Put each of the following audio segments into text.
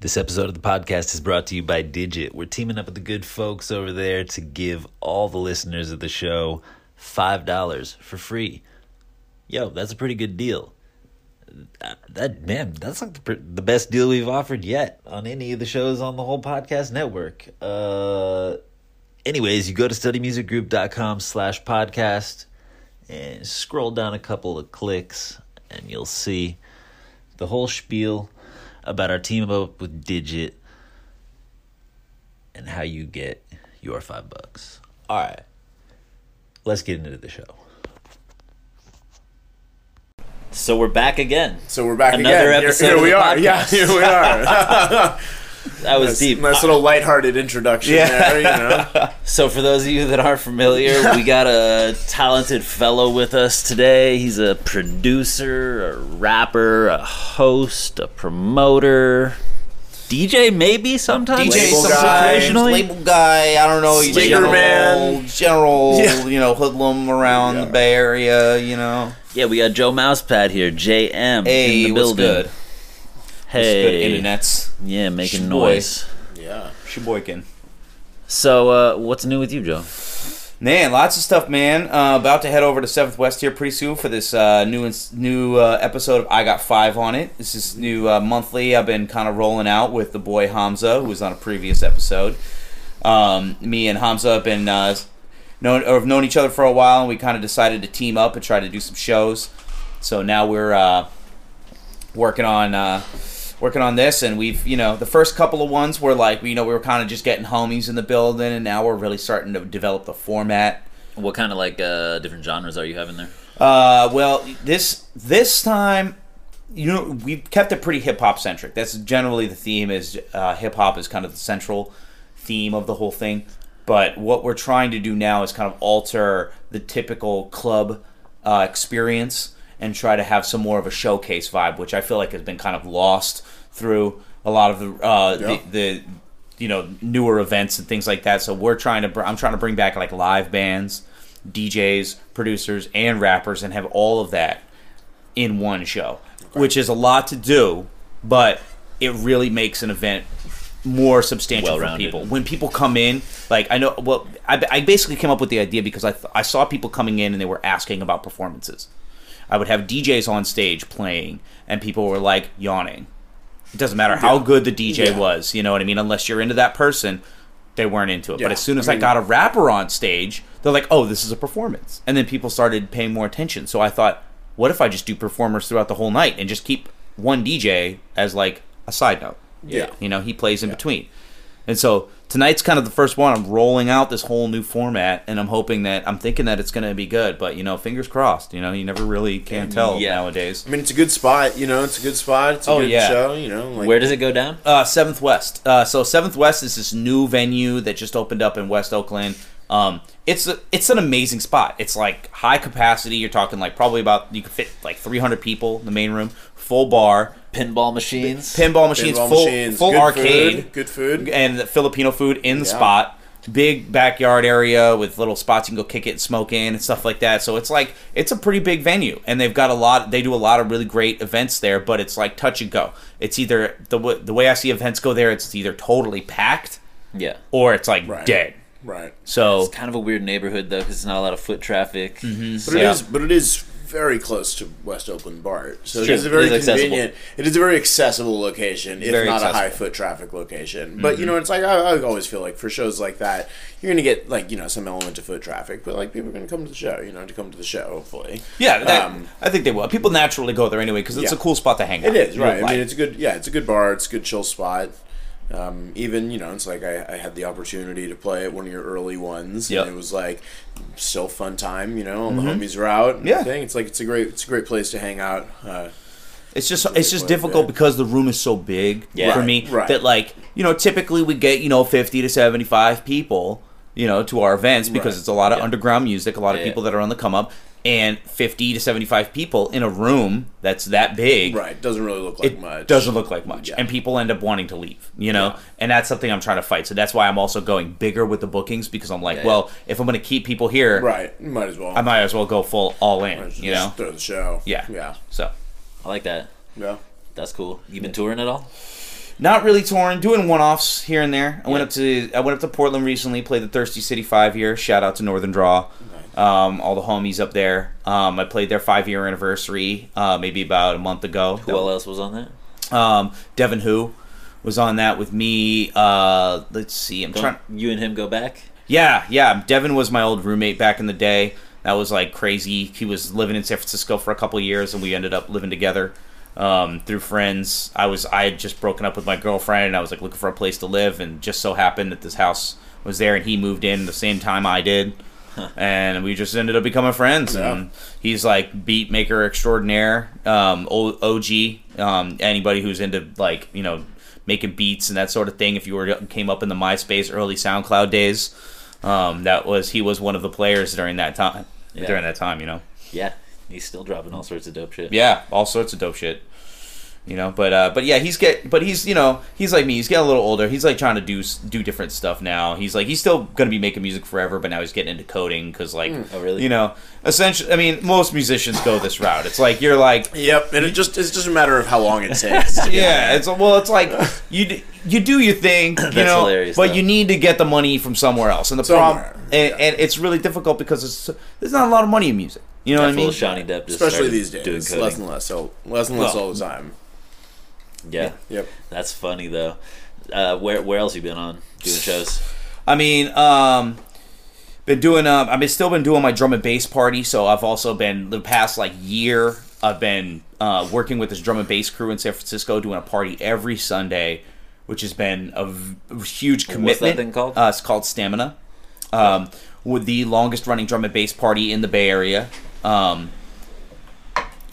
This episode of the podcast is brought to you by Digit. We're teaming up with the good folks over there to give all the listeners of the show $5 for free. Yo, that's a pretty good deal. Uh, That man, that's like the, the best deal we've offered yet on any of the shows on the whole podcast network. Uh anyways, you go to studymusicgroup.com slash podcast and scroll down a couple of clicks and you'll see the whole spiel about our team up with Digit and how you get your five bucks. All right, let's get into the show. So we're back again. So we're back Another again. episode Here, here we are. Yeah, here we are. That was nice, deep. nice little lighthearted introduction Yeah. there. You know, So, for those of you that aren't familiar, we got a talented fellow with us today. He's a producer, a rapper, a host, a promoter, DJ, maybe sometimes. DJ Label sometimes, guy. Label guy. I don't know. he's Sticker general, man. general, Yeah. you know, hoodlum around Yeah. the Bay Area. You know, Yeah, we got Joe Mousepad here, JM hey, in the what's building. good? What's Hey, good, internets? yeah, making Shboy. noise. yeah. Sheboykin. So, uh, what's new with you, Joe? Man, lots of stuff, man. Uh, about to head over to Seventh West here pretty soon for this uh, new ins- new uh, episode of I Got Five on it. This is new uh, monthly. I've been kind of rolling out with the boy Hamza, who was on a previous episode. Um, me and Hamza have been uh, known or have known each other for a while, and we kind of decided to team up and try to do some shows. So now we're uh, working on uh, working on this, and we've you know the first couple of ones were like you know we were kind of just getting homies in the building, and now we're really starting to develop the format. What kind of like uh, different genres are you having there? Uh, well, this this time, you know, we've kept it pretty hip hop centric. That's generally the theme. Is uh, hip hop is kind of the central theme of the whole thing. But what we're trying to do now is kind of alter the typical club uh, experience and try to have some more of a showcase vibe, which I feel like has been kind of lost through a lot of the uh, Yeah. the, the you know newer events and things like that. So we're trying to br- I'm trying to bring back like live bands, DJs, producers, and rappers, and have all of that in one show, which is a lot to do, but it really makes an event more substantial for Well-rounded. people. When people come in, like I know, well, I, I basically came up with the idea because I, th- I saw people coming in and they were asking about performances. I would have DJs on stage playing, and people were like yawning. It doesn't matter how Yeah. good the DJ Yeah. was, you know what I mean? Unless you're into that person, they weren't into it. But as soon as I I, got a rapper on stage, they're like, "Oh, this is a performance," and then people started paying more attention. So I thought, what if I just do performers throughout the whole night and just keep one DJ as like a side note? Yeah. You know, he plays in between. And so tonight's kind of the first one. I'm rolling out this whole new format, and I'm hoping that I'm thinking that it's going to be good. But you know, fingers crossed. You know, you never really can tell Yeah. nowadays. I mean, it's a good spot. You know, it's a good spot. It's a Oh, good yeah. show. You know, like, Where does it go down? Uh, Seventh West. Uh, so Seventh West is this new venue that just opened up in West Oakland. Um, it's a, it's an amazing spot. It's like high capacity. You're talking like probably about you could fit like 300 people in the main room, full bar, Pinball machines. pinball machines, pinball full machines, full good arcade, food, good food. and the Filipino food in the Yeah. spot. Big backyard area with little spots you can go kick it and smoke in and stuff like that. So it's like it's a pretty big venue, and they've got a lot. They do a lot of really great events there, but it's like touch and go. It's either the w- the way I see events go there. It's either totally packed Yeah. or it's like Right. dead. Right. So It's kind of a weird neighborhood though, because it's not a lot of foot traffic. Mm-hmm. But it Yeah. is, but it is very close to West Oakland BART, so it is a very it is accessible. convenient. It is a very accessible location, if Very not a high foot traffic location. But you know, it's like I, I always feel like for shows like that, you're gonna get like you know some element of foot traffic, but like people are gonna come to the show, you know, to come to the show. Hopefully, yeah, that, Um, I think they will. People naturally go there anyway because it's Yeah. a cool spot to hang out. It is right. I mean, it's a good. Yeah, it's a good bar. It's a good chill spot. Um, even you know, it's like I, I had the opportunity to play at one of your early ones, Yep. and it was like still fun time. You know, all the homies are out. And Yeah. everything. it's like it's a great it's a great place to hang out. Uh, It's just it's just difficult because the room is so big Yeah. for me right. that like you know typically we get you know fifty to seventy five people you know to our events because Right. it's a lot of Yeah. underground music, a lot of Yeah. people that are on the come up, and fifty to seventy five people in a room that's that big. Right. Doesn't really look like It much. doesn't look like much, Yeah. and people end up wanting to leave. You know, Yeah. and that's something I'm trying to fight. So that's why I'm also going bigger with the bookings because I'm like, Yeah, well, if I'm going to keep people here, Right. Might as well. I might as well go full all in. Might as well You just know, Throw the show. Yeah. Yeah. so I like that. Yeah. That's cool. You been touring at all? Not really torn. Doing one offs here and there. I went up to I went up to Portland recently. Played the Thirsty City Five year. Shout out to Northern Draw. Um, all the homies up there. Um, I played their five year anniversary. Uh, maybe about a month ago. Who all else was on that? Um, Devin Who was on that with me. Uh, let's see. I'm Don't trying. you and him go back? Yeah, yeah. Devin was my old roommate back in the day. That was like crazy. He was living in San Francisco for a couple of years, and we ended up living together um, through friends. I was I had just broken up with my girlfriend, and I was like looking for a place to live, and just so happened that this house was there, and he moved in the same time I did. And we just ended up becoming friends. Yeah. And he's like beat maker extraordinaire, um, OG. Um, anybody who's into like you know making beats and that sort of thing. If you were came up in the MySpace early SoundCloud days, um, that was he was one of the players during that time. Yeah. During that time, you know. Yeah. He's still dropping all sorts of dope shit. Yeah, all sorts of dope shit. You know, but uh, but yeah, he's get, but he's you know he's like me. He's getting a little older. He's like trying to do do different stuff now. He's like he's still gonna be making music forever, but now he's getting into coding because like Oh, really? you know essentially. I mean, most musicians go this route. It's like you're like Yep. And it just it's just a matter of how long it takes. yeah, there. it's well, it's like you you do your thing, you That's know, hilarious, but though. you need to get the money from somewhere else, and the problem, and, yeah. and it's really difficult because it's, there's not a lot of money in music. You know what I mean? Shawnee Depp especially started these doing days. coding. Less and less. So less and less Well, all the time. Yeah. Yep. That's funny though. Uh, where where else you been on doing shows? I mean, um, been doing. Um, I've been still been doing my drum and bass party. So I've also been the past like year. I've been uh, working with this drum and bass crew in San Francisco, doing a party every Sunday, which has been a, v- a huge commitment. What's that thing called? Uh, it's called Stamina. Um, with the longest running drum and bass party in the Bay Area. Um,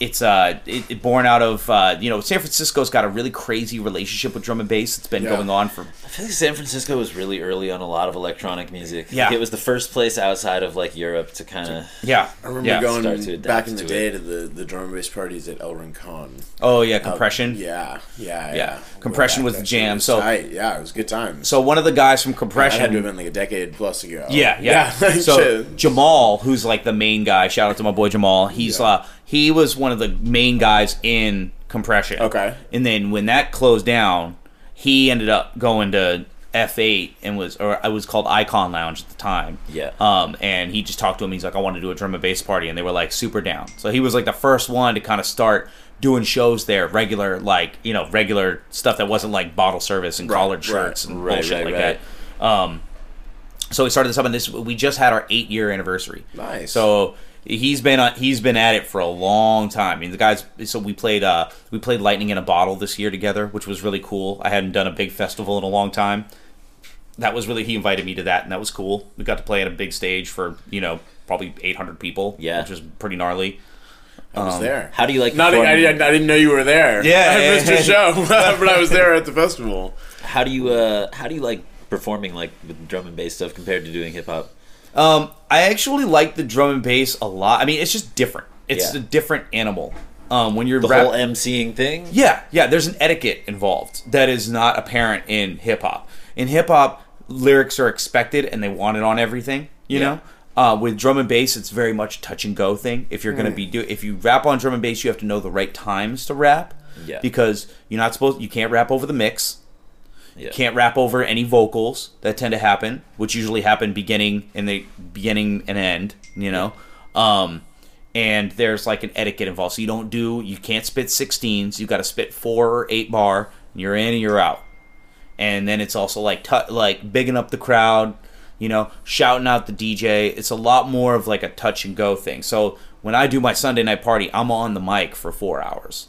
it's uh it, it born out of uh, you know San Francisco's got a really crazy relationship with drum and bass. It's been Yeah. going on for I feel like San Francisco was really early on a lot of electronic music. Yeah. Like, it was the first place outside of like Europe to kind of. yeah. I remember yeah. start to going back in the to day it. to the, the drum and bass parties at El Rincon. Oh yeah, Um, compression. yeah, yeah, Yeah. yeah. Compression Way was back the jam, was so- tight. yeah, it was a good times. So one of the guys from that compression. had to have been like a decade plus ago. yeah, yeah. yeah. so Jamal, who's like the main guy, shout out to my boy Jamal. He's Yeah. uh he was one of the main guys in compression. Okay. And then when that closed down, he ended up going to F8 and was or it was called Icon Lounge at the time. Yeah. Um, and he just talked to him. He's like, I want to do a drum and bass party, and they were like super down. So he was like the first one to kind of start doing shows there, regular like you know regular stuff that wasn't like bottle service and Right, collared right, shirts and right, bullshit like that. Um, so we started this up, and this we just had our eight year anniversary. Nice. So he's been on, he's been at it for a long time. I mean, the guys. So we played uh we played Lightning in a Bottle this year together, which was really cool. I hadn't done a big festival in a long time. That was really he invited me to that, and that was cool. We got to play at a big stage for you know probably 800 people, Yeah. which was pretty gnarly. I was there. How do you like? Not, I, performing- didn't, I didn't know you were there. Yeah, I missed your show, but I was there at the festival. How do you uh how do you like performing like with drum and bass stuff compared to doing hip hop? Um, I actually like the drum and bass a lot. I mean, it's just different. It's Yeah. a different animal. Um, when you're The rap- whole MCing thing. Yeah, yeah. There's an etiquette involved that is not apparent in hip hop. In hip hop, lyrics are expected and they want it on everything. You Yeah. know. Uh, with drum and bass, it's very much touch and go thing. If you're gonna be do, if you rap on drum and bass, you have to know the right times to rap. Yeah. Because you're not supposed. You can't rap over the mix. Yeah. Can't rap over any vocals that tend to happen, which usually happen beginning in the beginning and end. You know. Um, and there's like an etiquette involved. So you don't do, you can't spit 16s. You got to spit four or eight bar. And you're in and you're out. And then it's also like tu- like bigging up the crowd, you know, shouting out the DJ. It's a lot more of like a touch and go thing. So when I do my Sunday night party, I'm on the mic for four hours.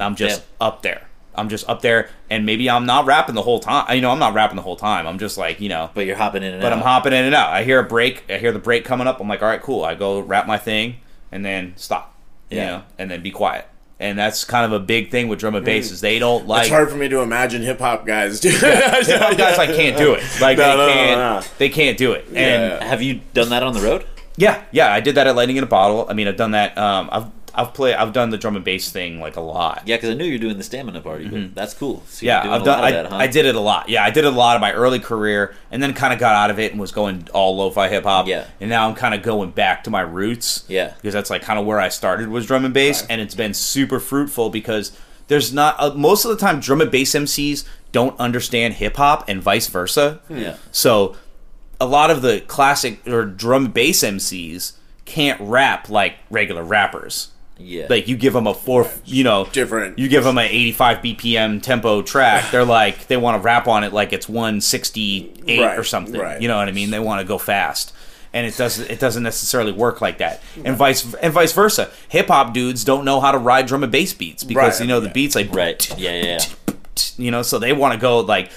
I'm just up there. I'm just up there, and maybe I'm not rapping the whole time. You know, I'm not rapping the whole time. I'm just like, you know, But you're hopping in and but out. I'm hopping in and out. I hear a break. I hear the break coming up. I'm like, all right, cool. I go rap my thing and then stop. You Yeah. know, and then be quiet. and that's kind of a big thing with drum and bass is they don't like it's hard for me to imagine hip hop guys do. hip hop guys like can't do it. Like No, they no, no, can't no. they can't do it. And Yeah. Have you done that on the road? yeah, yeah, I did that at Lightning in a Bottle. I mean, I've done that. Um, I've I've played I've done the drum and bass thing like a lot. Yeah, because I knew you were doing the stamina party, but that's cool. So you're Mm-hmm. Yeah, I've done. I, that, huh? I did it a lot. Yeah, I did it a lot of my early career, and then kind of got out of it and was going all lo-fi hip hop. Yeah. and now I'm kind of going back to my roots. Yeah. because that's like kind of where I started was drum and bass, and it's been super fruitful because there's not uh, most of the time drum and bass MCs don't understand hip hop and vice versa. Yeah. So a lot of the classic or drum and bass MCs can't rap like regular rappers. Yeah. Like you give them a four, you know, Different. You give them an 85 BPM tempo track, they're like they want to rap on it like it's 168 or something. right. You know what I mean? They want to go fast, and it doesn't it doesn't necessarily work like that. And vice and vice versa. Hip hop dudes don't know how to ride drum and bass beats because Right, you know the yeah. beats like right. Yeah, yeah, yeah. you know, so they want to go like,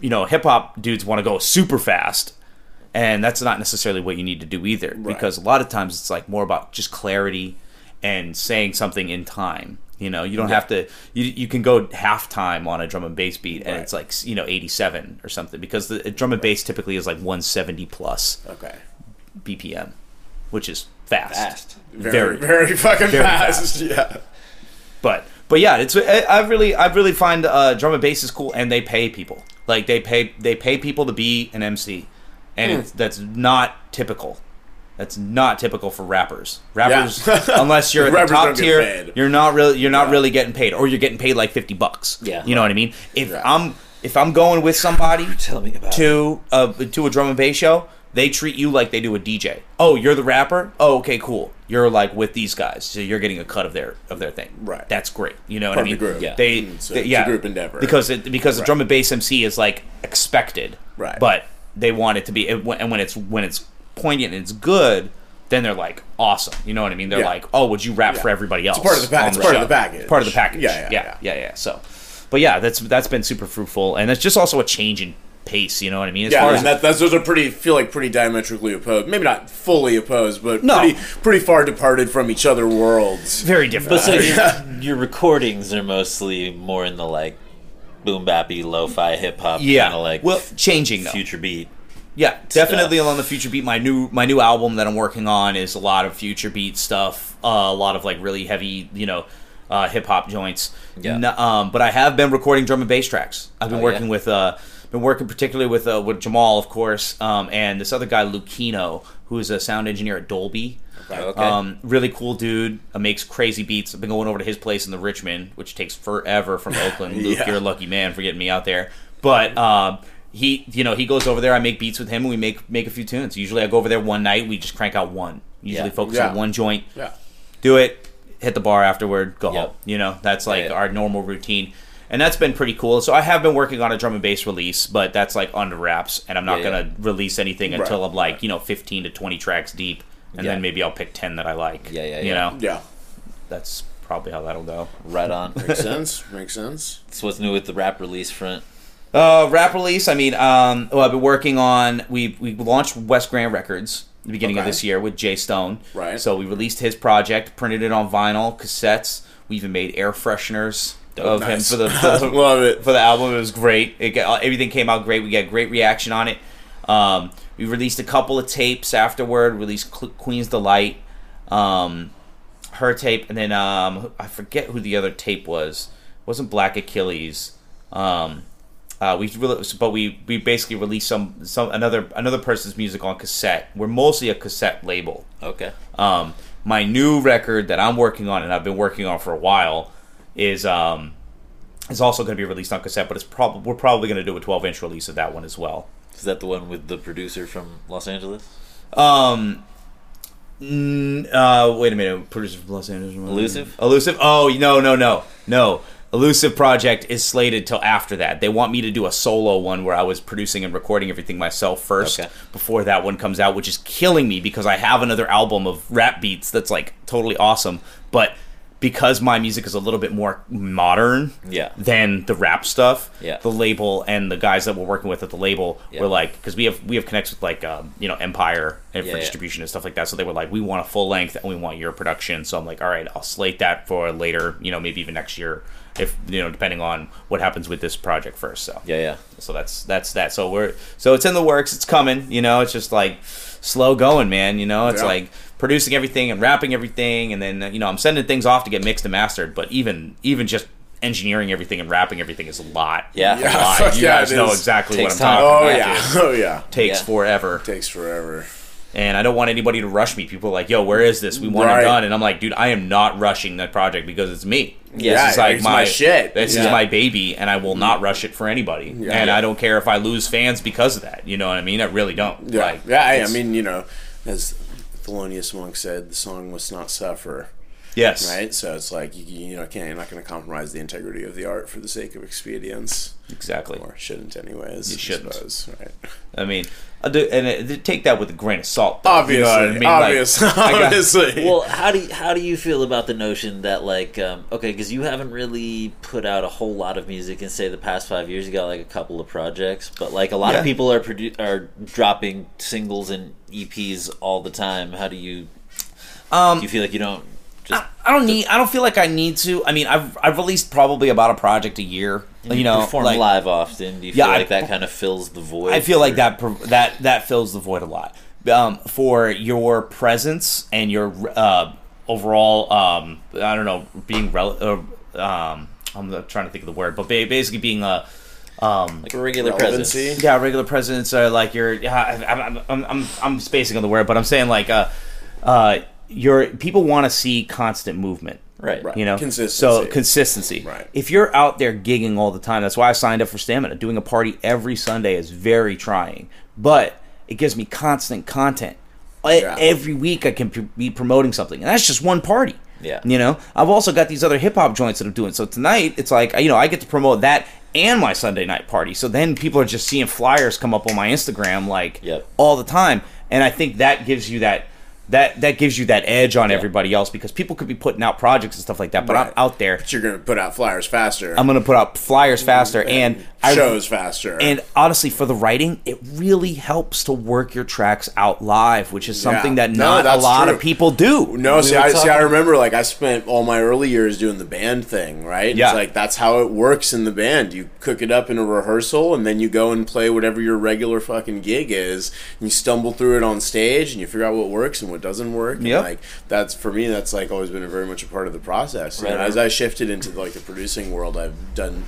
you know, hip hop dudes want to go super fast, and that's not necessarily what you need to do either. Because a lot of times it's like more about just clarity and saying something in time. You know, you don't have to. You, you can go half time on a drum and bass beat, and Right. it's like you know eighty seven or something because the drum and bass typically is like one seventy plus Okay. BPM, which is fast. Fast. Very, Very. very, fucking very fast. Yeah. but but yeah, it's I, really I really find uh, drum and bass is cool, and they pay people like they pay they pay people to be an MC, and it's, that's not typical. That's not typical for rappers. Rappers, Yeah. unless you're at the top tier, you're not really you're not Yeah. really getting paid, or you're getting paid like fifty bucks. Yeah. you know what I mean. If Yeah. I'm if I'm going with somebody Tell me about it. to a to a drum and bass show, they treat you like they do a DJ. Oh, you're the rapper. Oh, okay, cool. You're like with these guys, so you're getting a cut of their of their thing. Right. That's great. You know what I mean? group. Yeah. They, Mm, it's a- they- it's a yeah, group endeavor. because it, because the drum and bass MC is like expected. Right. But they want it to be, and when it's when it's poignant and it's good. Then they're like awesome, you know what I mean? They're Yeah. like, "Oh, would you rap Yeah. for everybody else?" It's part of the pack- on it's part of the package. It's part of the package. Yeah, yeah, yeah, yeah. yeah, yeah. So, but yeah, that's that's been super fruitful, and it's just also a change in pace. You know what I mean? As Yeah, far and as that, that's those are pretty feel like pretty diametrically opposed. Maybe not fully opposed, but No. pretty pretty far departed from each other worlds. very different. But so your, your recordings are mostly more in the like boom bappy lo-fi hip hop yeah, kind of like well, changing though. future beat. Yeah, definitely stuff. on the future beat. My new my new album that I'm working on is a lot of future beat stuff. Uh, a lot of like really heavy, you know, uh, hip hop joints. Yeah. N- um, but I have been recording drum and bass tracks. I've been Oh, working yeah? with uh, been working particularly with uh, with Jamal, of course, um, and this other guy Lucino, who is a sound engineer at Dolby. Okay. Um, really cool dude. Uh, makes crazy beats. I've been going over to his place in the Richmond, which takes forever from Oakland. Luke, Yeah. you're a lucky man for getting me out there. But um, he, you know, he goes over there. I make beats with him, and we make make a few tunes. Usually, I go over there one night. We just crank out one. Usually, Yeah. focus Yeah. on one joint. Yeah. Do it. Hit the bar afterward. Go Yep. home. You know, that's like Yeah. our normal routine. And that's been pretty cool. So I have been working on a drum and bass release, but that's like under wraps, and I'm not Yeah, gonna yeah. release anything Right, until I'm like right. you know 15 to 20 tracks deep, and Yeah. then maybe I'll pick 10 that I like. Yeah, yeah, You yeah. know, Yeah. that's probably how that'll go. Right on. Makes sense. Makes sense. so what's new with the rap release front? Uh, rap release. I mean, um, well, I've been working on. We we launched West Grand Records the beginning of this year with Jay Stone. Right. So we released his project, printed it on vinyl, cassettes. We even made air fresheners of him for the, for the for the album. It was great. It got, everything came out great. We got great reaction on it. Um, we released a couple of tapes afterward. Released Queen's Delight, um, her tape, and then um, I forget who the other tape was. It wasn't Black Achilles. Um, uh, we really, but we we basically released some some another another person's music on cassette. We're mostly a cassette label. Okay. Um, my new record that I'm working on and I've been working on for a while is um, is also going to be released on cassette, but it's probably we're probably going to do a 12 inch release of that one as well. Is that the one with the producer from Los Angeles? Um, n- uh, wait a minute, producer from Los Angeles, Elusive? Elusive. Oh no no no no. Elusive project is slated till after that. They want me to do a solo one where I was producing and recording everything myself first Okay. before that one comes out, which is killing me because I have another album of rap beats that's like totally awesome, but because my music is a little bit more modern Yeah. than the rap stuff. Yeah. The label and the guys that we're working with at the label Yeah. were like, because we have we have connects with like um, you know Empire and Yeah, for distribution and stuff like that. So they were like, we want a full length and we want your production. So I'm like, all right, I'll slate that for later. You know, maybe even next year, if you know, depending on what happens with this project first. So Yeah, yeah. so that's that's that. So we're so it's in the works. It's coming. You know, it's just like slow going, man. You know, it's Yeah. like producing everything and wrapping everything, and then you know I'm sending things off to get mixed and mastered. But even even just engineering everything and wrapping everything is a lot. Yeah. a lot. You yeah, guys know exactly what I'm time. talking Oh about. yeah, dude. oh yeah. Takes Yeah. forever. Takes forever. And I don't want anybody to rush me. People are like, "Yo, where is this? We want Right. it done." And I'm like, "Dude, I am not rushing that project because it's me. Yeah, this is like it's my shit. This is my baby, and I will not rush it for anybody. Yeah. and Yeah. I don't care if I lose fans because of that. You know what I mean? I really don't. Yeah, Like, yeah. I, I mean, you know, as Thelonious Monk said, the song must not suffer. Yes, Right, so it's like you, you know, can't, you're not going to compromise the integrity of the art for the sake of expedience, exactly. or shouldn't, anyways. You shouldn't. suppose, right? I mean, I do, and it, take that with a grain of salt. though, Obviously, you know what I mean? Like, obvious, I got- obviously. Well, how do you, how do you feel about the notion that like um, okay, because you haven't really put out a whole lot of music in say the past five years. You got like a couple of projects, but like a lot Yeah. of people are produ- are dropping singles and EPs all the time. How do you Um, do you feel like you don't just I don't need. I don't feel like I need to. I mean, I've I've released probably about a project a year. You know, perform like, live often? Do you Yeah, feel I- like that kind of fills the void? I feel like that that that fills the void a lot. Um, for your presence and your uh, overall, um, I don't know, being rel- uh, um, I'm trying to think of the word, but ba- basically being a um, like a regular Relevancy. presence. yeah, regular presence or like your yeah, I'm, I'm, I'm, I'm, I'm spacing on the word, but I'm saying like uh, uh, your people want to see constant movement. Right. Right. You know, Consistency. So consistency. Right. If you're out there gigging all the time, that's why I signed up for Stamina. Doing a party every Sunday is very trying, but it gives me constant content. Yeah. Every week I can p- be promoting something, and that's just one party. Yeah. You know, I've also got these other hip hop joints that I'm doing. So tonight, it's like you know, I get to promote that and my Sunday night party. So then people are just seeing flyers come up on my Instagram like Yep. all the time, and I think that gives you that. That, that gives you that edge on everybody else because people could be putting out projects and stuff like that, but I'm out there. But you're going to put out flyers faster. I'm gonna put out flyers faster and I- shows faster. and honestly, for the writing, it really helps to work your tracks out live, which is something Yeah. that No, not a lot true. of people do. No, see, I see. I remember, like, I spent all my early years doing the band thing, right? Yeah. It's like that's how it works in the band. You cook it up in a rehearsal, and then you go and play whatever your regular fucking gig is. And you stumble through it on stage, and you figure out what works and what doesn't work. And like that's for me, that's like always been a very much a part of the process. Right And on. as I shifted into like the producing world, I've done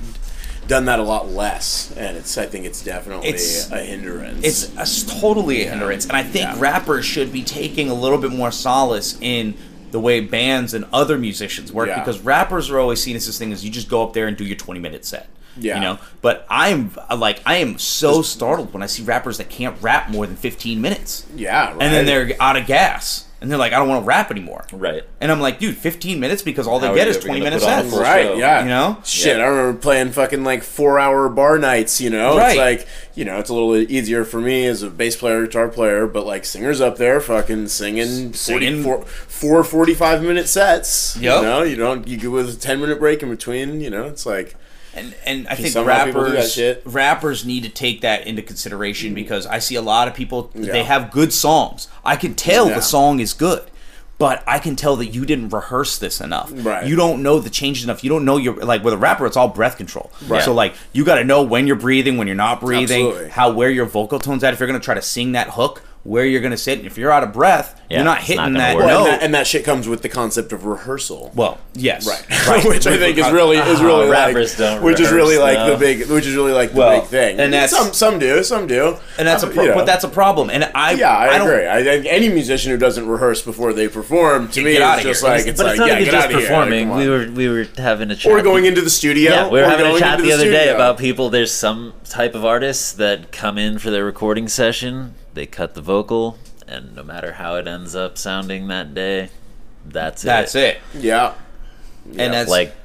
done that a lot less, and it's I think it's definitely It's- a hindrance. It's a s totally a hindrance, and I think Yeah. rappers should be taking a little bit more solace in the way bands and other musicians work Yeah. because rappers are always seen as this thing as you just go up there and do your 20 minute set. Yeah. You know, but I'm like I am so startled when I see rappers that can't rap more than 15 minutes. yeah, right. and then they're out of gas, and they're like, I don't want to rap anymore. Right. And I'm like, dude, 15 minutes because all they How get is 20 minutes put sets. Right, show? yeah. You know? Shit, Yeah. I remember playing fucking like four hour bar nights, you know? Right. It's like, you know, it's a little easier for me as a bass player, guitar player, but like singers up there fucking singing, Singing. 40, four, four 45 minute sets. Yep. You know, you don't, you go with a 10 minute break in between, you know? It's like, And and I think somehow people do that rappers rappers need to take that into consideration mm. because I see a lot of people Yeah. they have good songs. I can tell Yeah. the song is good. But I can tell that you didn't rehearse this enough. Right. You don't know the changes enough. You don't know your like with a rapper, it's all breath control. Right. So like you got to know when you're breathing, when you're not breathing, Absolutely. how where your vocal tones at. If you're gonna try to sing that hook, where you're gonna sit. And if you're out of breath, Yeah, you're not hitting not that work. well, note. and, that, and that shit comes with the concept of rehearsal. well, yes, Right, which I think is really is really Ah, like, rappers don't which is really like though. the big, which is really like the Well, big thing. and that's- some some do, some do, and that's a Uh, pro- you know. but that's a problem. And I Yeah, I, don't- agree. I think any musician who doesn't rehearse before they perform, to me, outta is just like it's but like yeah, get just out of performing. We were we were having a chat. or going into the studio. Yeah, we were having a chat the other day about people. There's some type of artists that come in for their recording session. They cut the vocal, and no matter how it ends up sounding that day, that's it. That's it. yeah, And that's Like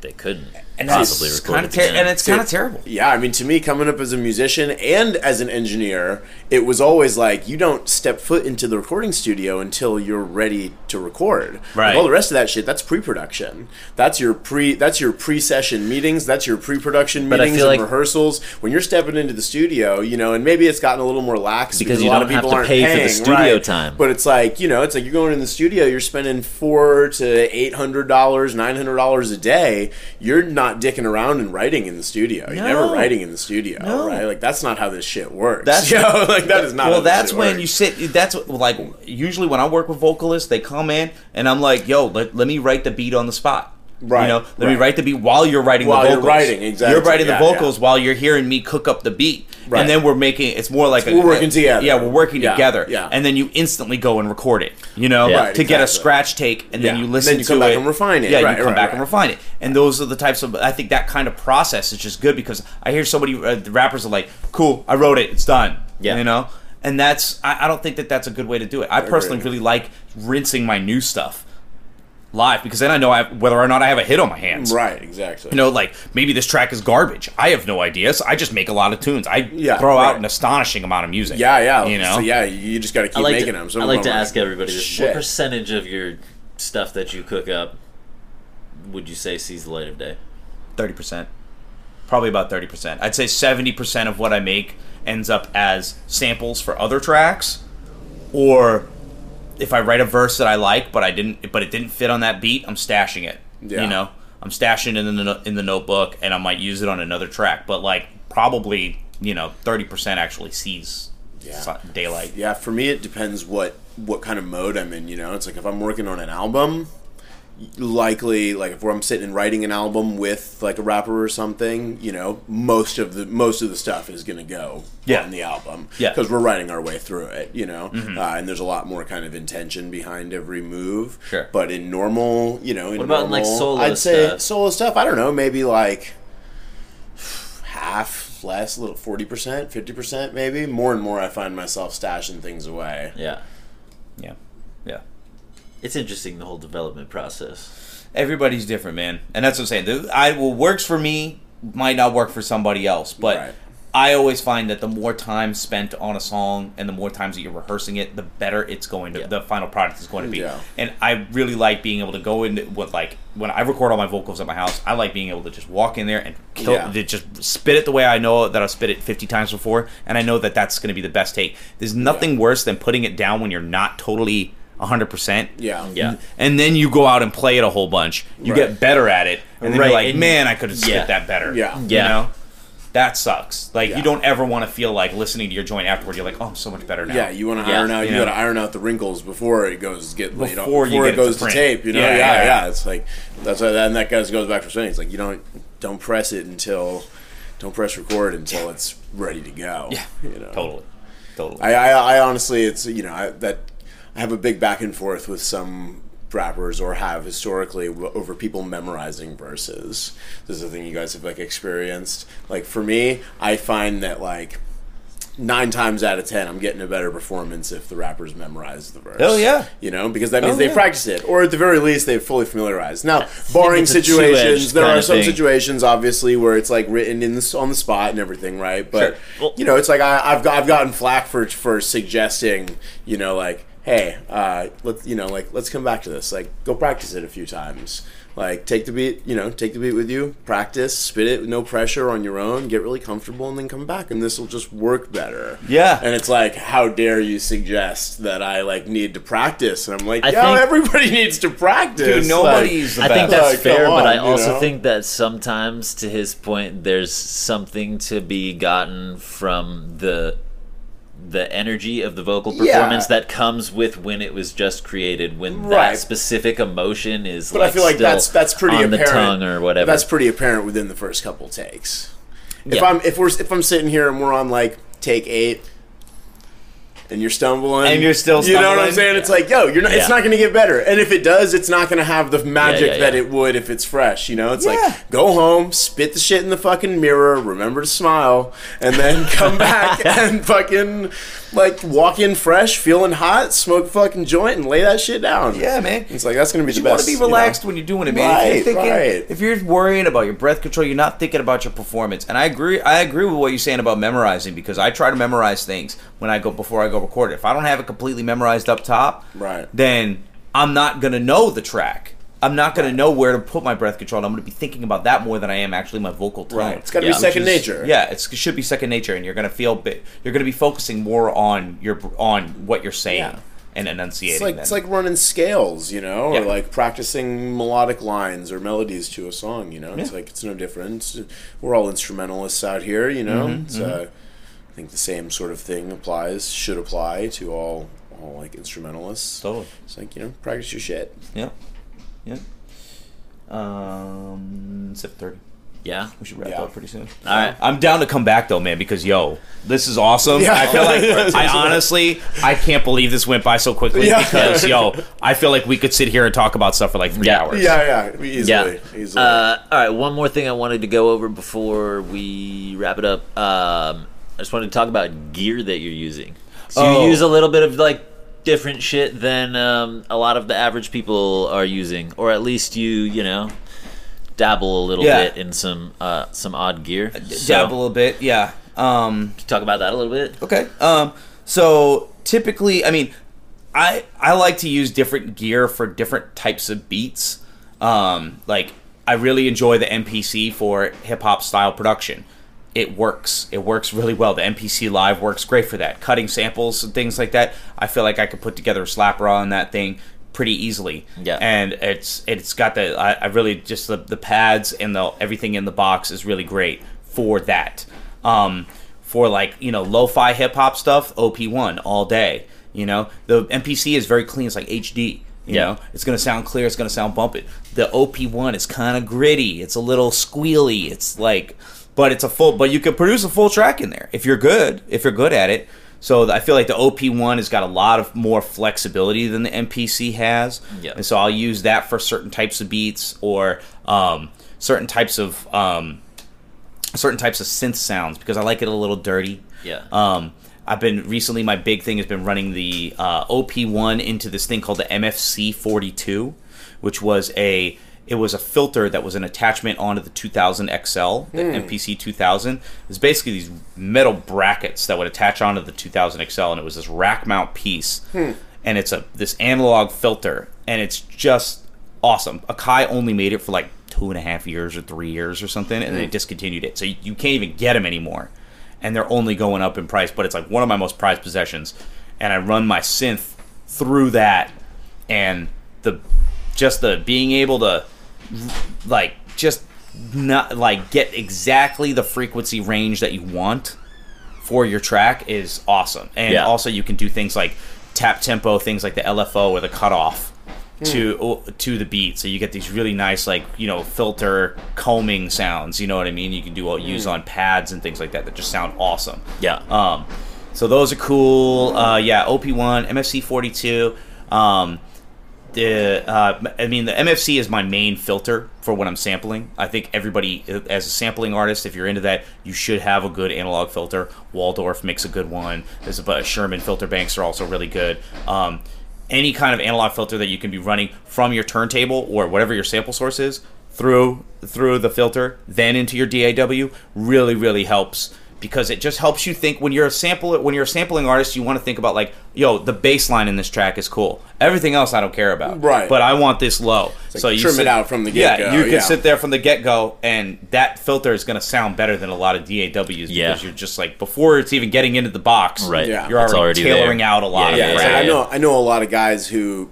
they couldn't. And possibly it's record kind of ter- and it's kind of terrible. Yeah, I mean, to me, coming up as a musician and as an engineer, it was always like you don't step foot into the recording studio until you're ready to record. Right. Like, all the rest of that shit, that's pre-production. That's your pre. That's your pre-session meetings. That's your pre-production meetings and like- rehearsals. When you're stepping into the studio, you know, and maybe it's gotten a little more lax Because because, you a lot don't of people have to aren't pay for the paying, studio right. time. But it's like you know, it's like you're going in the studio, you're spending four to eight hundred dollars, nine hundred dollars a day. You're not dicking around and writing in the studio. You're never writing in the studio, No. right? Like that's not how this shit works. That's- you know, like that is not. how well, that's when works. you sit. That's like usually when I work with vocalists, they come in and I'm like, "Yo, let, let me write the beat on the spot." Right, You know, let me write the beat while you're writing While the you're writing, exactly, You're writing yeah, the vocals yeah. while you're hearing me cook up the beat, Right. and then we're making. It's more like a, We're working together. Yeah, we're working Yeah, together. yeah. and then you instantly go and record it. You know. Right, to get a scratch take, and then you And listen then you to come back it and refine it. Yeah, Right, you come right, back and refine it. And those are the types of. I think that kind of process is just good because I hear somebody, uh, the rappers are like, "Cool, I wrote it, it's done." Yeah. you know. And that's I, I don't think that that's a good way to do it. I personally agree. really like rinsing my new stuff live because then I know I have, whether or not I have a hit on my hands. right, exactly. You know, like maybe this track is garbage. I have no idea. So I just make a lot of tunes. I Yeah, throw out an astonishing amount of music. yeah, yeah. You know, so yeah, you just got to keep like making to, them. Some I of like to them are ask everybody this: shit. What percentage of your stuff that you cook up would you say sees the light of day? thirty percent, probably about thirty percent. I'd say seventy percent of what I make ends up as samples for other tracks, or if I write a verse that I like, but I didn't, but it didn't fit on that beat, I'm stashing it. Yeah. You know, I'm stashing it in the in the notebook, and I might use it on another track. But like probably, you know, thirty percent actually sees Yeah. daylight. Yeah, for me it depends what what kind of mode I'm in. You know, it's like if I'm working on an album, likely like if I'm sitting and writing an album with like a rapper or something, you know, most of the most of the stuff is gonna go Yeah. on the album. Yeah. Mm-hmm. because we're writing our way through it. You know, uh, and there's a lot more kind of intention behind every move. Sure. but in normal, you know, in What about in, like, normal, solo I'd say stuff? solo stuff. I don't know, maybe like half less, a little forty percent, fifty percent, maybe. More and more, I find myself stashing things away. Yeah, Yeah, yeah. It's interesting the whole development process. Everybody's different, man, and that's what I'm saying. The, I what works for me might not work for somebody else, but Right. I always find that the more time spent on a song and the more times that you're rehearsing it, the better it's going to. Yeah. The final product is going to be. Yeah. And I really like being able to go in with like when I record all my vocals at my house. I like being able to just walk in there and kill, Yeah. just spit it the way I know that I've spit it 50 times before, and I know that that's going to be the best take. There's nothing worse than putting it down when you're not totally 100%. Yeah, Yeah. And then you go out and play it a whole bunch. You Right. get better at it, and then Right, you're like, and- "Man, I could have spit yeah. that better." Yeah. you Yeah. know, that sucks. Like Yeah. you don't ever want to feel like listening to your joint afterward. You're like, "Oh, I'm so much better now." Yeah, you want to Yeah, iron out. you You, know. got to iron out the wrinkles before it goes get laid off. Before you get it it to goes to, tape. You know, Yeah, yeah, yeah, yeah, yeah. It's like that's why, that, and that goes goes back to saying it's like you don't don't press it until don't press record until it's ready to go. Yeah. you know, totally, totally. I, I, I honestly, it's you know I, that I have a big back and forth with some rappers or have historically over people memorizing verses. This is a thing you guys have like experienced. Like for me, I find that like nine times out of ten, I'm getting a better performance if the rappers memorize the verse. Hell yeah. You know, because that means Oh, they yeah. practice it, or at the very least, they've fully familiarized. Now, think barring situations, there are some thing. situations, obviously, where it's like written in the, on the spot and everything, right? But Sure. Well- you know, it's like I, I've got, I've gotten flack for for suggesting, you know, like, hey, uh, let's you know, like, let's come back to this. Like, go practice it a few times. Like, take the beat, you know, take the beat with you, practice, spit it, with no pressure on your own, get really comfortable, and then come back, and this will just work better. Yeah. And it's like, how dare you suggest that I like need to practice? And I'm like, I yo, think- everybody needs to practice. Dude, nobody's the I think that's Like, come fair, but I also know? think that sometimes, to his point, there's something to be gotten from the the energy of the vocal Yeah. performance that comes with when it was just created, when Right. that specific emotion is. But like I feel like that's that's pretty on apparent. the tongue or whatever. That's pretty apparent within the first couple takes. If Yeah. I'm if we're if I'm sitting here and we're on like take eight, and you're stumbling, And you're still You know what I'm stumbling. saying? It's like, yo, you're not. It's not going to get better, and if it does, it's not going to have the magic yeah, that yeah. it would if it's fresh. You know, it's Yeah. like go home, spit the shit in the fucking mirror, remember to smile, and then come back and fucking like walk in fresh, feeling hot, smoke a fucking joint, and lay that shit down. Yeah, man. It's like that's going to be you the want best. to be you know? relaxed when you're doing it, man. if Right, you're thinking, right. if you're worrying about your breath control, you're not thinking about your performance. And I agree. I agree with what you're saying about memorizing because I try to memorize things when I go before I go record it. If I don't have it completely memorized up top, Right. then I'm not gonna know the track. I'm not gonna know where to put my breath control. and I'm gonna be thinking about that more than I am actually my vocal tone. Right. It's gotta be second is- nature. Yeah, it's, it should be second nature, and you're gonna feel bit. You're gonna be focusing more on your on what you're saying Yeah. and enunciating. It's like then. it's like running scales, you know, Yeah. or like practicing melodic lines or melodies to a song. You know, it's Yeah. like it's no different. It's- we're all instrumentalists out here, you know. Mm-hmm, it's, Uh, I think the same sort of thing applies, should apply to all all like instrumentalists. totally. It's like you know, practice your shit. Yep. Yep. Um, it's at thirty. Yeah. We should wrap Yeah. up pretty soon. All right. I'm down to come back though, man, because yo, this is awesome. Yeah. I feel like I honestly I can't believe this went by so quickly Yeah. because yo, I feel like we could sit here and talk about stuff for like three Yeah. hours. Yeah, yeah, easily, Yeah. easily. Uh, all right. One more thing I wanted to go over before we wrap it up. Um, I just wanted to talk about gear that you're using. So Oh. you use a little bit of like different shit than um, a lot of the average people are using, or at least you, you know, dabble a little Yeah. bit in some uh, some odd gear. So, Dabble a little bit, yeah. Um, talk about that a little bit. Okay. Um, so typically, I mean, I I like to use different gear for different types of beats. Um, like I really enjoy the MPC for hip hop style production. It works. It works really well. The MPC Live works great for that. Cutting samples and things like that. I feel like I could put together a slap raw on that thing pretty easily. Yeah. And it's it's got the I, I really just the, the pads and the everything in the box is really great for that. Um, for like you know lo-fi hip hop stuff, OP1 all day. You know the MPC is very clean. It's like HD. You Yeah. know it's gonna sound clear. It's gonna sound bumpy. The OP1 is kind of gritty. It's a little squealy. It's like, but it's a full. But you can produce a full track in there if you're good. If you're good at it. So I feel like the OP1 has got a lot of more flexibility than the MPC has. Yeah. And so I'll use that for certain types of beats or um, certain types of um, certain types of synth sounds because I like it a little dirty. Yeah. Um, I've been recently. My big thing has been running the uh, OP1 into this thing called the MFC 42, which was a it was a filter that was an attachment onto the 2000 XL, the hmm. MPC 2000. It was basically these metal brackets that would attach onto the 2000 XL, and it was this rack mount piece, hmm. and it's a this analog filter, and it's just awesome. Akai only made it for like two and a half years or three years or something, and they hmm. discontinued it. So you, you can't even get them anymore, and they're only going up in price. But it's like one of my most prized possessions, and I run my synth through that, and the just the being able to like just not like get exactly the frequency range that you want for your track is awesome. And Yeah. also you can do things like tap tempo, things like the LFO or the cutoff to to the beat. So you get these really nice like, you know, filter combing sounds, you know what I mean? You can do all use on pads and things like that that just sound awesome. Yeah. Um, so those are cool. Uh, yeah, OP1, MFC 42. Um, the uh, I mean the MFC is my main filter for when I'm sampling. I think everybody as a sampling artist, if you're into that, you should have a good analog filter. Waldorf makes a good one. There's a Sherman filter banks are also really good. Um, any kind of analog filter that you can be running from your turntable or whatever your sample source is through through the filter, then into your DAW, really really helps because it just helps you think when you're a sample when you're a sampling artist, you want to think about like, yo, the bass line in this track is cool. Everything else I don't care about. Right. But I want this low. like so you trim it sit- out from the Yeah, get-go, you can yeah. sit there from the get go and that filter is gonna sound better than a lot of DAWs Yeah. because you're just like before it's even getting into the box. Right. Yeah. You're It's already, already there. tailoring out a lot Yeah, of yeah, yeah, like I know I know a lot of guys who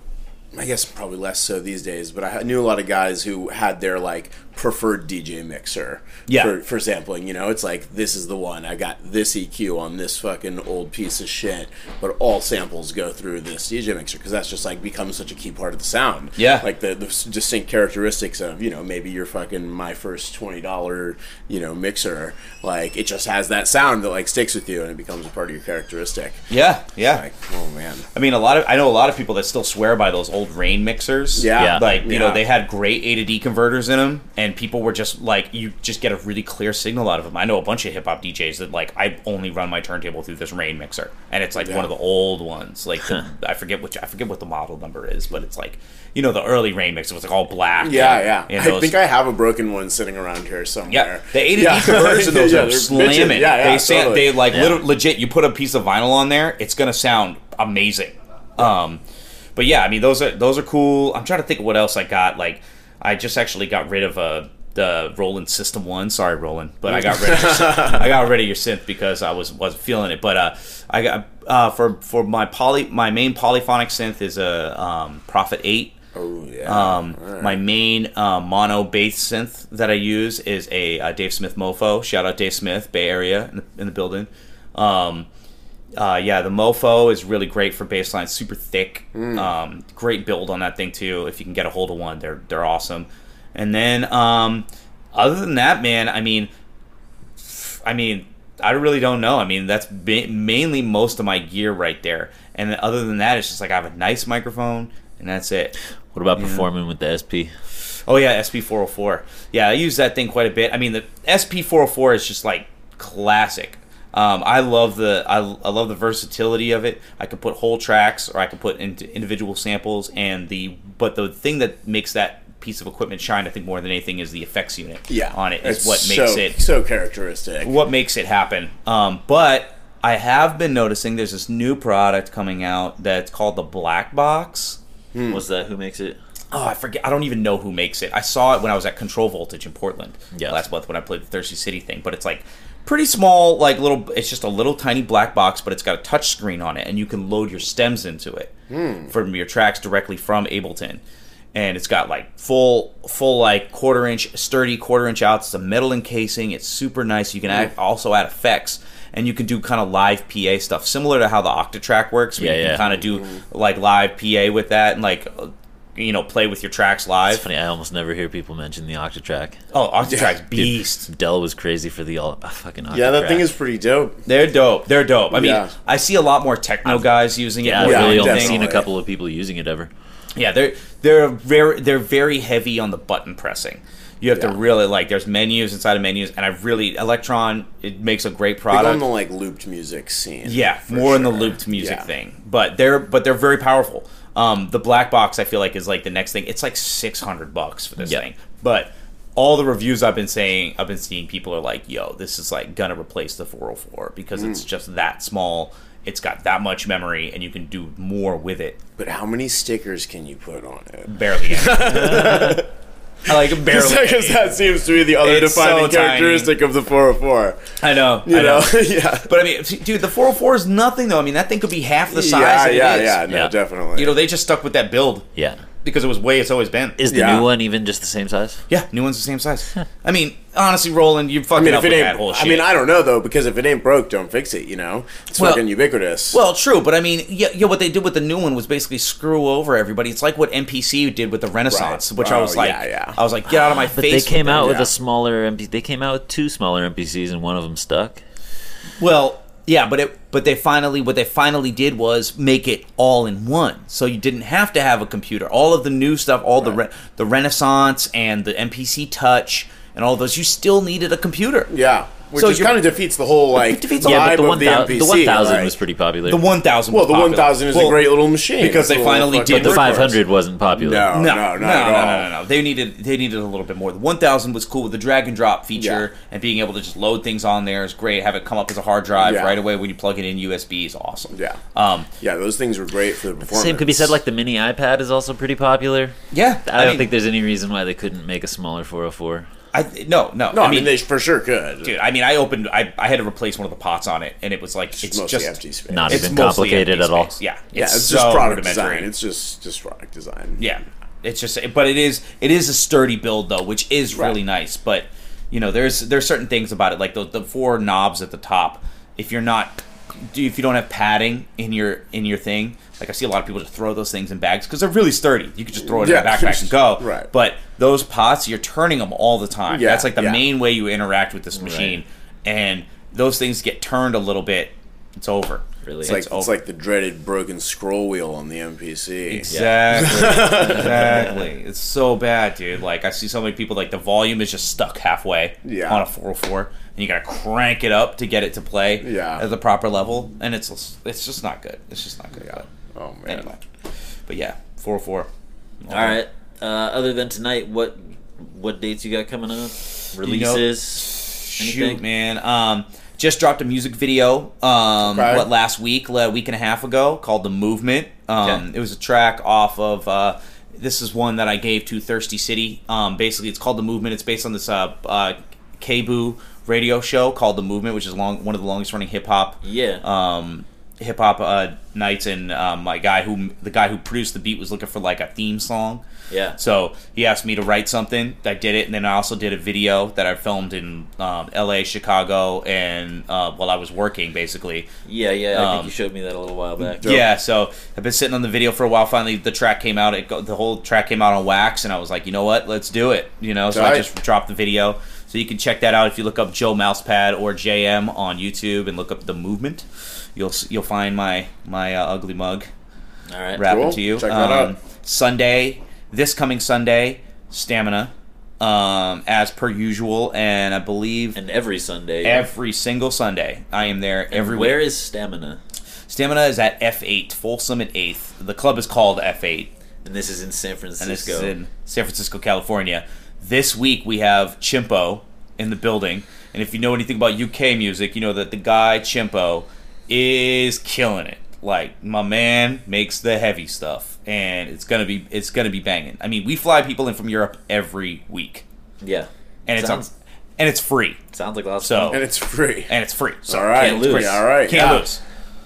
I guess probably less so these days, but I knew a lot of guys who had their like preferred DJ mixer Yeah. for, for sampling. You know, it's like this is the one. I got this EQ on this fucking old piece of shit, but all samples go through this DJ mixer because that's just like becomes such a key part of the sound. Yeah. like the, the distinct characteristics of you know maybe your fucking my first twenty dollar you know mixer. Like it just has that sound that like sticks with you and it becomes a part of your characteristic. Yeah, yeah. Like oh man. I mean, a lot of I know a lot of people that still swear by those old Rane mixers. Yeah. Yeah. like you know they had great A to D converters in them, and people were just like, you just get a really clear signal out of them. I know a bunch of hip hop DJs that like I only run my turntable through this Rane mixer, and it's like Yeah. one of the old ones. Like the, I forget which I forget what the model number is, but it's like you know the early Rane mix. It was like all black. Yeah, and- yeah. and I think I have a broken one sitting around here somewhere. Yeah, the A to D Yeah. converters in those Yeah, are slamming. Yeah, yeah, they sound, totally. they like Yeah. legit. You put a piece of vinyl on there, it's gonna sound amazing. Um, but yeah, I mean those are those are cool. I'm trying to think of what else I got. Like I just actually got rid of uh, the Roland System One. Sorry, Roland, but I got rid of your, synth- I got rid of your synth because I was wasn't feeling it. But uh, I got uh, for for my poly my main polyphonic synth is a um, Prophet Eight. Oh yeah. Um, My main uh, mono bass synth that I use is a uh, Dave Smith Mopho. Shout out Dave Smith, Bay Area in the, in the building. Um, uh, yeah, the Mopho is really great for bass lines. Super thick, um, great build on that thing too. If you can get a hold of one, they're they're awesome. And then um, other than that, man, I mean, I mean, I really don't know. I mean, that's ba- mainly most of my gear right there. And other than that, it's just like I have a nice microphone, and that's it. What about performing with the SP? Oh yeah, SP four hundred four. Yeah, I use that thing quite a bit. I mean, the SP four hundred four is just like classic. Um, I love the I, I love the versatility of it. I can put whole tracks or I can put into individual samples, and the but the thing that makes that piece of equipment shine, I think more than anything, is the effects unit. yeah. on it is It's what makes so, it so characteristic. what makes it happen. Um, but I have been noticing there's this new product coming out that's called the Black Box. What's that? Who makes it? Oh, I forget. I don't even know who makes it. I saw it when I was at Control Voltage in Portland Yeah. last month when I played the Thirsty City thing. But it's like pretty small, like little. It's just a little tiny black box, but it's got a touch screen on it, and you can load your stems into it hmm. from your tracks directly from Ableton. And it's got like full, full like quarter inch, sturdy quarter inch outs. It's a metal encasing. It's super nice. You can add, also add effects, and you can do kind of live PA stuff, similar to how the Octatrack works. Where Yeah, you can yeah. kind of do mm-hmm. like live PA with that, and like you know play with your tracks live. It's funny. I almost never hear people mention the Octatrack. Oh, Octatrack's Dude, beast. Dell was crazy for the all, uh, fucking Octatrack. yeah, that thing is pretty dope. They're dope. They're dope. I mean, Yeah. I see a lot more techno guys using it. Yeah, I've Yeah, really only seen a couple of people using it ever. Yeah, they're they're very they're very heavy on the button pressing. You have Yeah. to really like. There's menus inside of menus, and I really Elektron. It makes a great Big product. on the like looped music scene. Yeah, for more in the looped music Yeah. thing. But they're but they're very powerful. Um, the black box I feel like is like the next thing. It's like six hundred bucks for this Yep. thing. But all the reviews I've been saying, I've been seeing people are like, "Yo, this is like gonna replace the 404 because it's Hmm. just that small. It's got that much memory, and you can do more with it. But how many stickers can you put on it? Barely. any. I like barely. Because any. that seems to be the other It's defining so characteristic of the 404. I know. You I know? know. yeah. But I mean, dude, the 404 is nothing though. I mean, that thing could be half the size. yeah, yeah, is. yeah, no, Yeah. definitely. You know, they just stuck with that build Yeah. Because it was way it's always been. Is the Yeah. new one even just the same size? Yeah, new one's the same size. I mean, honestly, Roland, you I fucking mean, up if it with ain't, that whole shit. I mean, I don't know though, because if it ain't broke, don't fix it. You know, it's Well- fucking ubiquitous. well, true, but I mean, yeah, yeah, what they did with the new one was basically screw over everybody. It's like what MPC did with the Renaissance, Right. which I Oh, was like, yeah, yeah. I was like, get out of my But face. they came with out that. with yeah. a smaller MP. They came out with two smaller MPCs, and one of them stuck. Well, yeah, but it but they finally what they finally did was make it all in one. So you didn't have to have a computer. All of the new stuff, all the re- the Renaissance and the MPC Touch and all those, you still needed a computer. yeah, which So just you're- kind of defeats the whole like defeats the- vibe Yeah, but the of one the thousand the one thousand like- was pretty popular. The 1000 well, the popular. 1000 is Well, a great little machine because they It's a little finally fucking- did the work five for us. hundred wasn't popular. No. No, no, not no, no, no, no, no. They needed they needed a little bit more. The 1000 was cool with the drag and drop feature Yeah. and being able to just load things on there is great. Have it come up as a hard drive Yeah. right away when you plug it in USB is awesome. Yeah, Um, yeah, those things were great for the performance. Same could be said like the mini iPad is also pretty popular. yeah, I, don't mean, think there's any reason why they couldn't make a smaller 404. I no, no. No, I mean, they for sure could. dude. I mean, I opened. I, I had to replace one of the pots on it, and it was like it's, it's just empty space. Not It's even complicated at all. space. Yeah, yeah, it's, so just product design. It's just just product design. yeah, It's just, but it is it is a sturdy build though, which is really Right. nice. But you know, there's there's certain things about it, like the the four knobs at the top. If you're not, if you don't have padding in your in your thing, like I see a lot of people just throw those things in bags because they're really sturdy. You could just throw it in Yeah. a backpack and go. Right. But those pots, you're turning them all the time. Yeah, That's like the yeah. main way you interact with this machine, and those things get turned a little bit. It's over. Really? It's like It's it's, like the dreaded broken scroll wheel on the MPC. Exactly. exactly. It's so bad, dude. Like I see so many people like the volume is just stuck halfway Yeah. on a 404 and you got to crank it up to get it to play Yeah. at the proper level and it's it's just not good. It's just not good. Yeah. But Oh man. anyway. But yeah, 404. All right. Uh, other than tonight, what what dates you got coming up? Releases? Shoot, Anything? man. Um, just dropped a music video. Um, Okay. what last week, a week and a half ago, called "The Movement." Um, Okay. It was a track off of. Uh, this is one that I gave to Thirsty City. Um, basically, it's called "The Movement." It's based on this uh, uh, Kbu radio show called "The Movement," which is long one of the longest running hip hop Yeah. um, hip hop uh, nights, and um, my guy who the guy who produced the beat was looking for like a theme song. yeah. So he asked me to write something. I did it, and then I also did a video that I filmed in um, L.A., Chicago, and uh, while I was working, basically. Yeah, yeah. I think Um, you showed me that a little while back. Yeah, so I've been sitting on the video for a while. Finally, the track came out. It go, the whole track came out on wax, and I was like, you know what? Let's do it. You know, so I just dropped the video. So you can check that out if you look up Joe Mousepad or JM on YouTube and look up the movement. You'll you'll find my my uh, ugly mug All right. rapping Cool. to you. Check that Um, out. Sunday, this coming Sunday, Stamina, um, as per usual, and I believe And every Sunday. every single Sunday I am there. Every Where week. is Stamina? Stamina is at F8, Folsom at Eighth. The club is called F8, And this is in San Francisco. and this is in San Francisco, California. This week we have Chimpo in the building, and if you know anything about UK music, you know that the guy Chimpo is killing it. Like my man makes the heavy stuff, and it's gonna be it's gonna be banging. I mean, we fly people in from Europe every week, yeah. and it's sounds, and it's free, sounds like lots of So- And it's free. and it's free. So all right. can't lose. Yeah, all right. can't yeah. lose.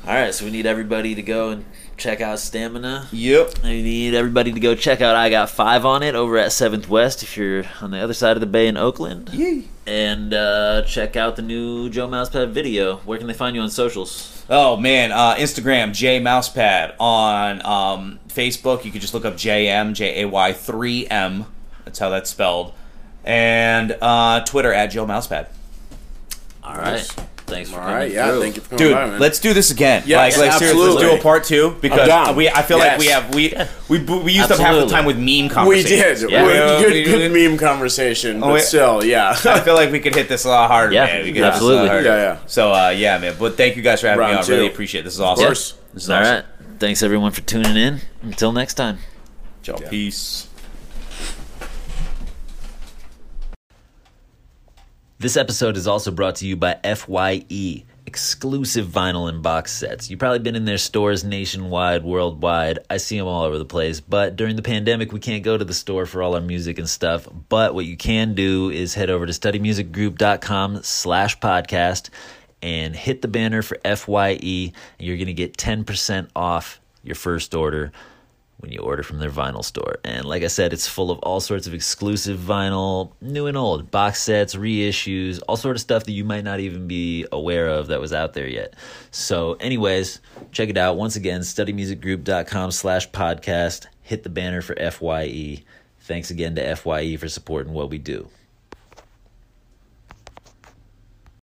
All right, so we need everybody to go and check out Stamina. Yep. We need everybody to go check out I Got Five on it over at Seventh West if you're on the other side of the bay in Oakland. Yay. And uh, check out the new Joe Mousepad video. Where can they find you on socials? Oh man, uh, Instagram J Mousepad on um, Facebook. You could just look up JM J A Y three M. That's how that's spelled. And uh, Twitter at Joe Mousepad. All right. Nice. Thanks for All coming right. Yeah. through. Thank you for coming Dude, by, man. let's do this again. Yes, like, like seriously, let's do absolutely. a part two because down. we. I feel like we Yes. have we we we used up half the Absolutely. time with meme we conversations. did. Yeah. We- Yeah, good, we good did. meme conversation, but Oh, still, yeah. I feel like we could hit this a lot harder. Yeah, man. We could hit this a lot absolutely. harder. Yeah, yeah. So uh, yeah, man. But thank you guys for having me Round on. Really two. appreciate it. This is awesome. Of course. This is All awesome. right. Thanks everyone for tuning in. Until next time. Ciao. peace. This episode is also brought to you by FYE, exclusive vinyl and box sets. You've probably been in their stores nationwide, worldwide. I see them all over the place. But during the pandemic, we can't go to the store for all our music and stuff. But what you can do is head over to studymusicgroup.com slash podcast and hit the banner for FYE, and you're going to get 10% off your first order when you order from their vinyl store. And like I said, it's full of all sorts of exclusive vinyl, new and old, box sets, reissues, all sort of stuff that you might not even be aware of that was out there yet. So anyways, check it out. Once again, studymusicgroup.com slash podcast. Hit the banner for FYE. Thanks again to FYE for supporting what we do.